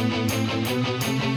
With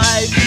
I'm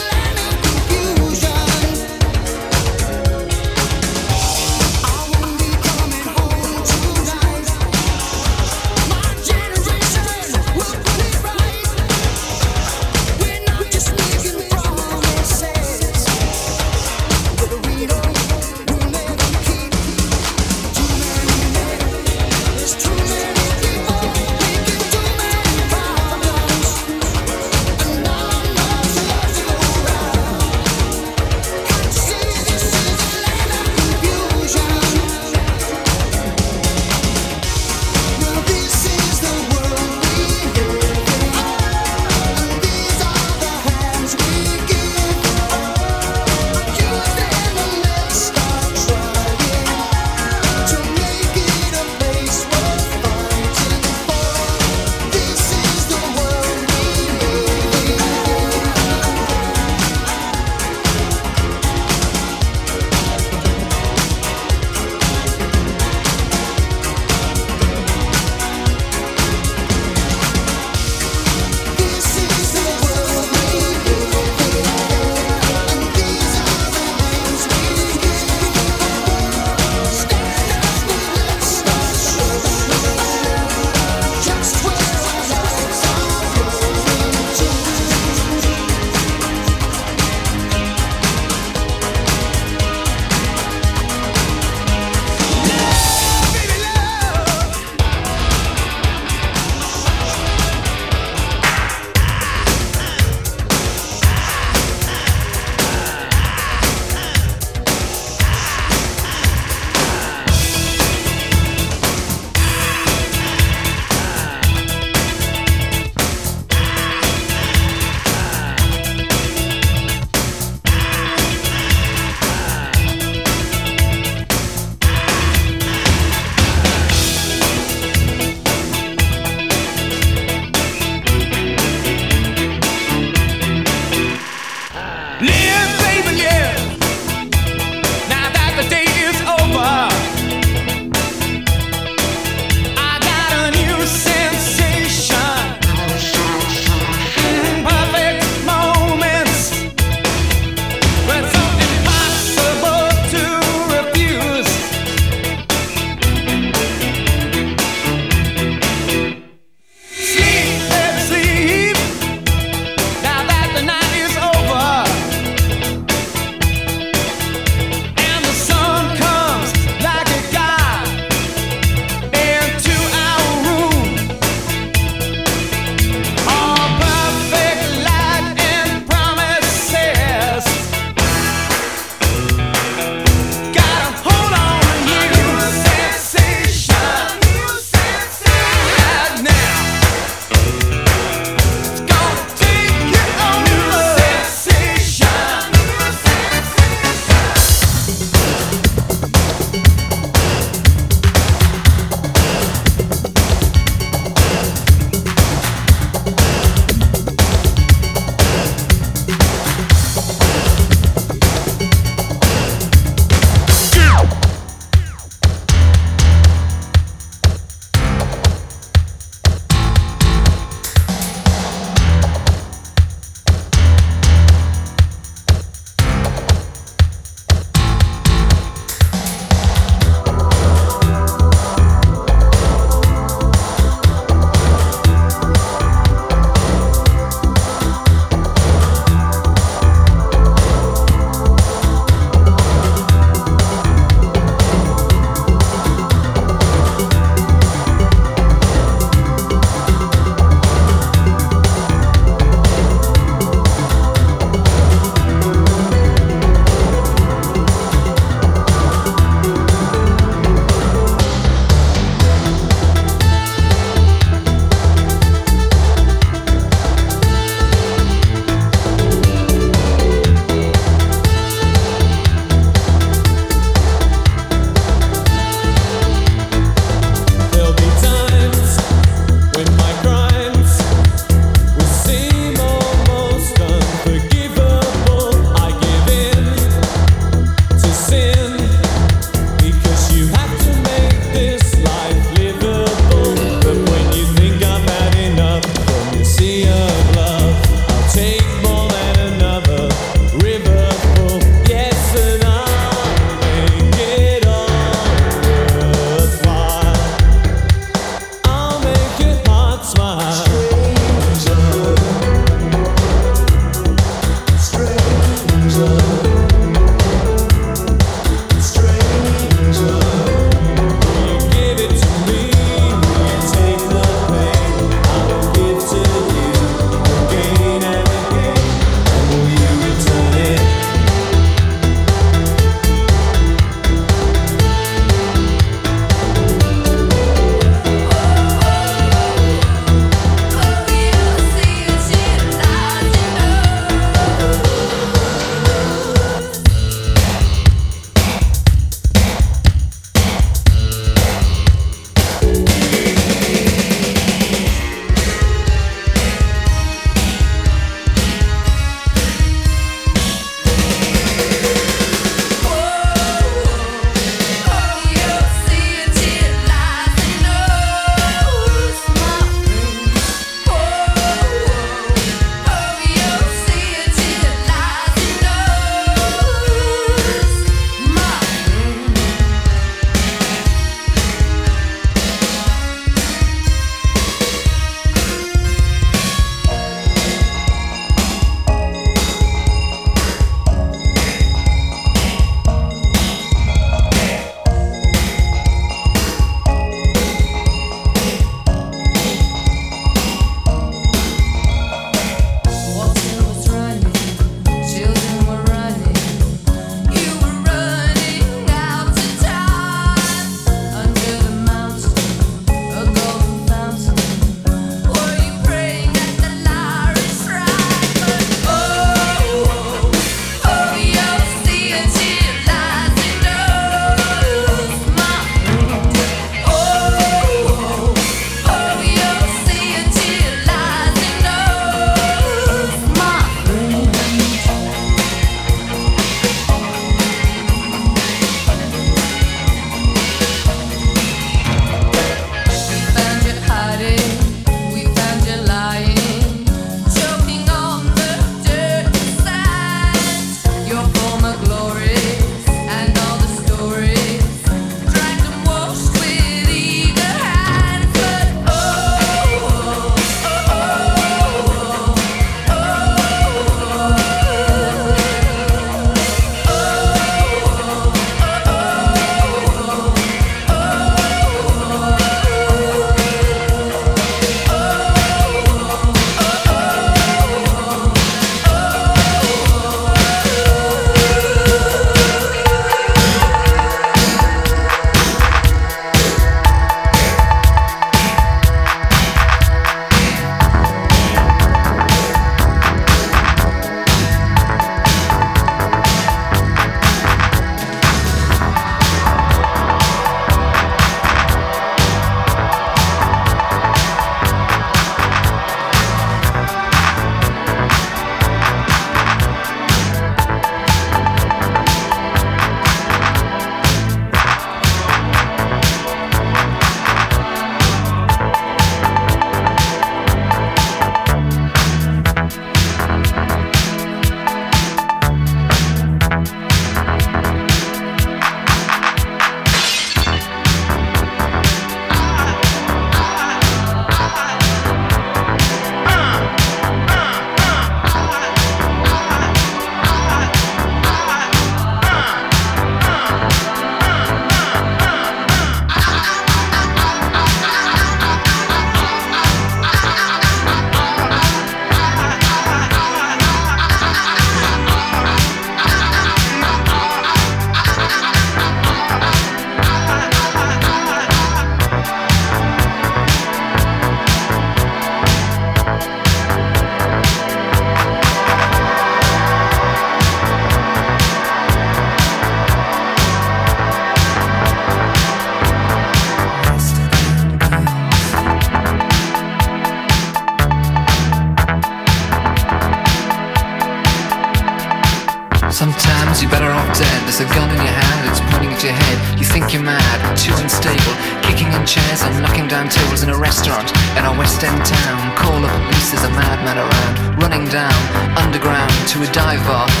down underground to a dive bar.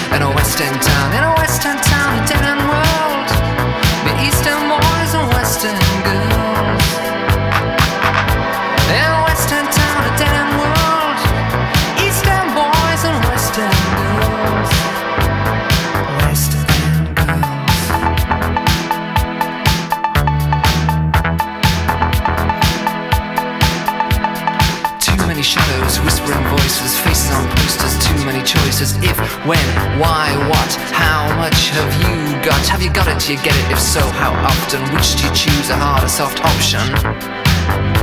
you get it? If so, how often? Which do you choose, a hard or soft option?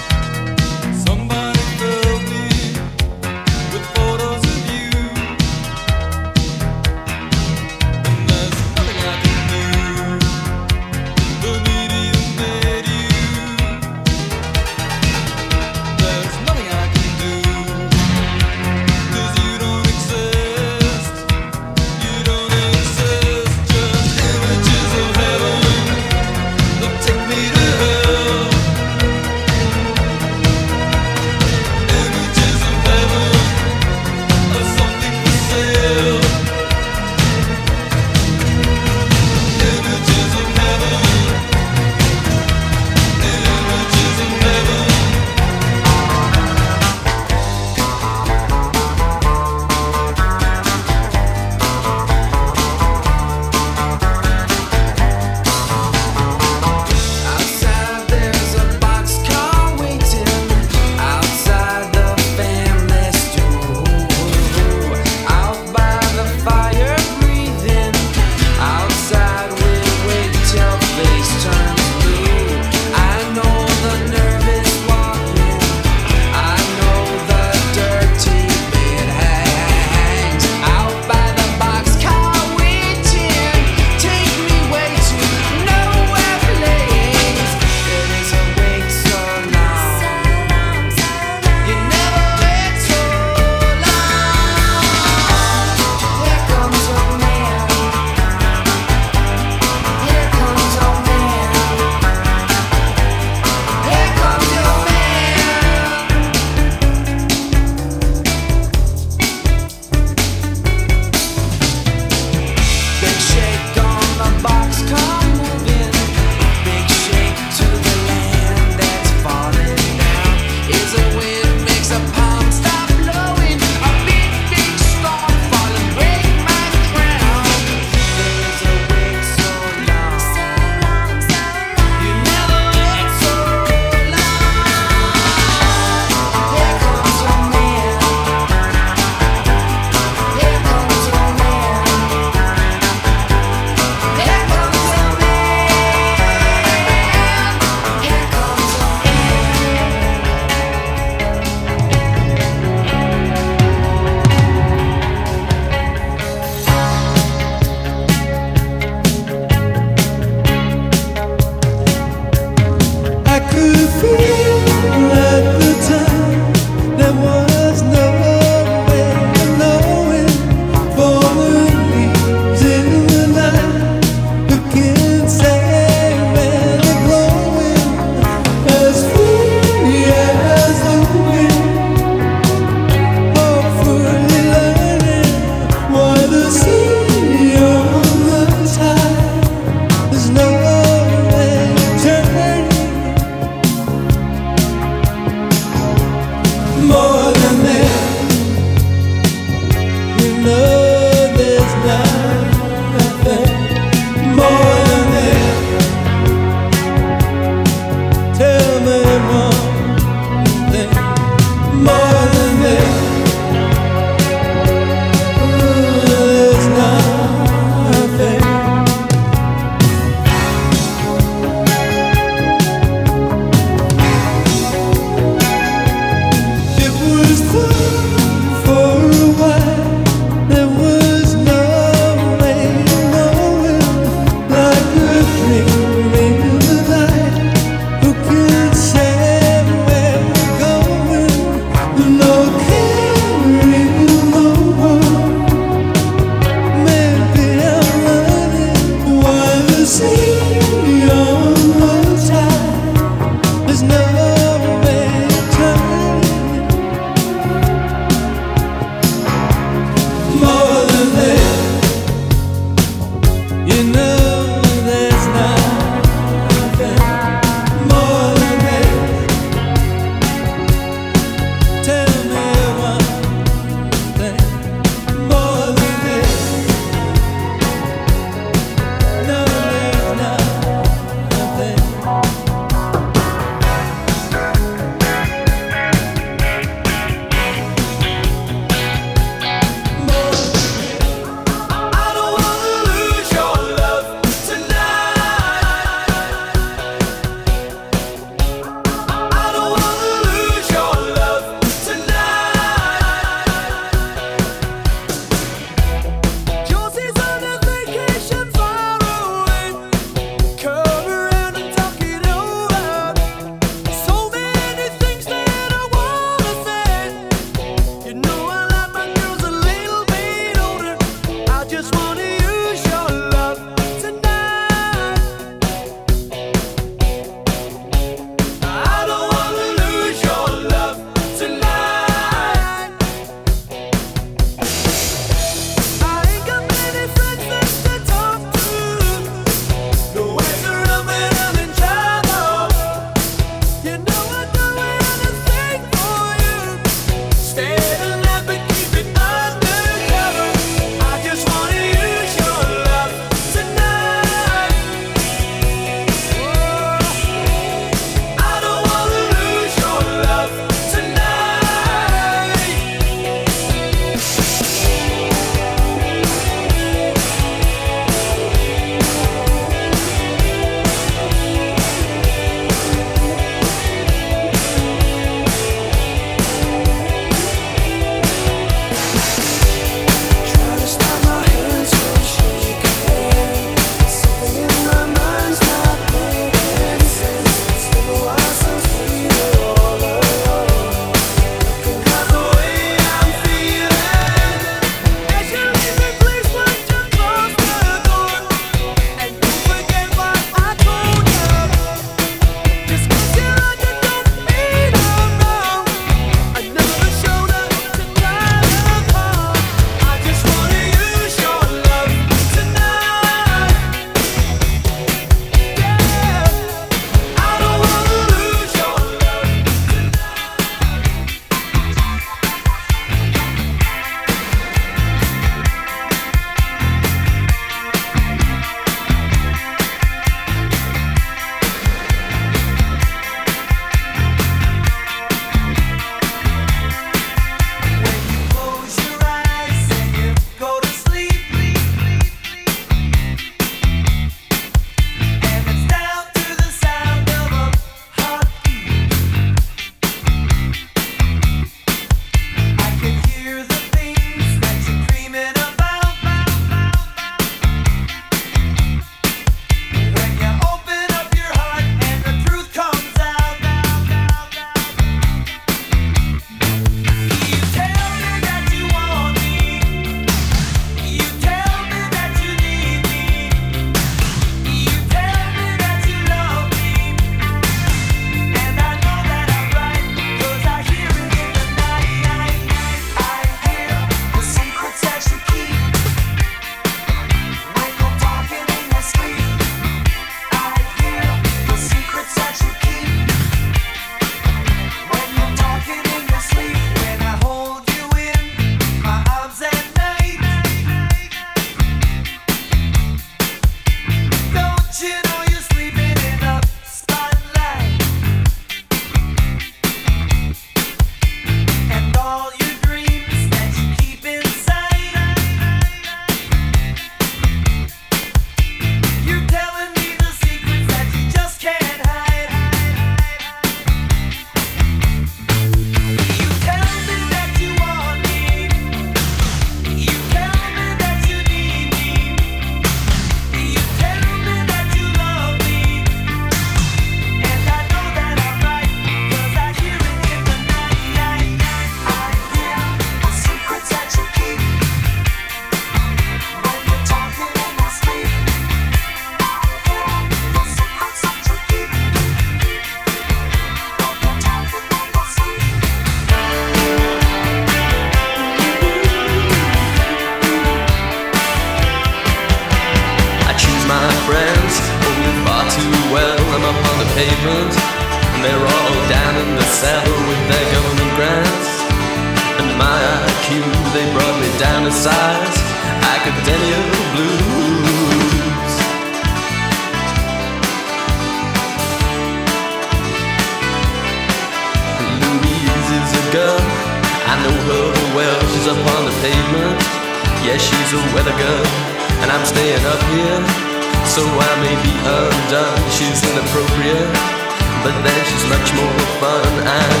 But then she's much more fun. And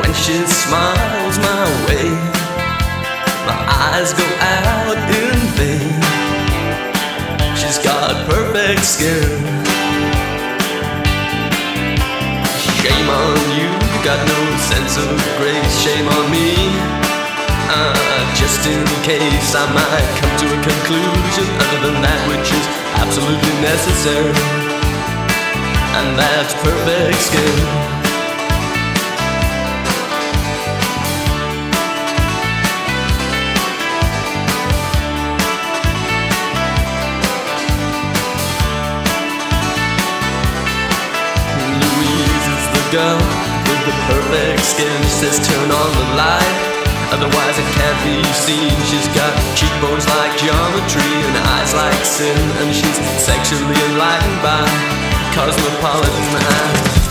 when she smiles my way, my eyes go out in vain. She's got perfect skin. Shame on you, got no sense of grace. Shame on me. Uh, just in case I might come to a conclusion other than that which is absolutely necessary, and that's perfect skin. Louise is the girl with the perfect skin. She says turn on the light, otherwise it can't be seen. She's got cheekbones like geometry and eyes like sin, and she's sexually enlightened by cosmopolitan eyes.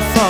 Nothing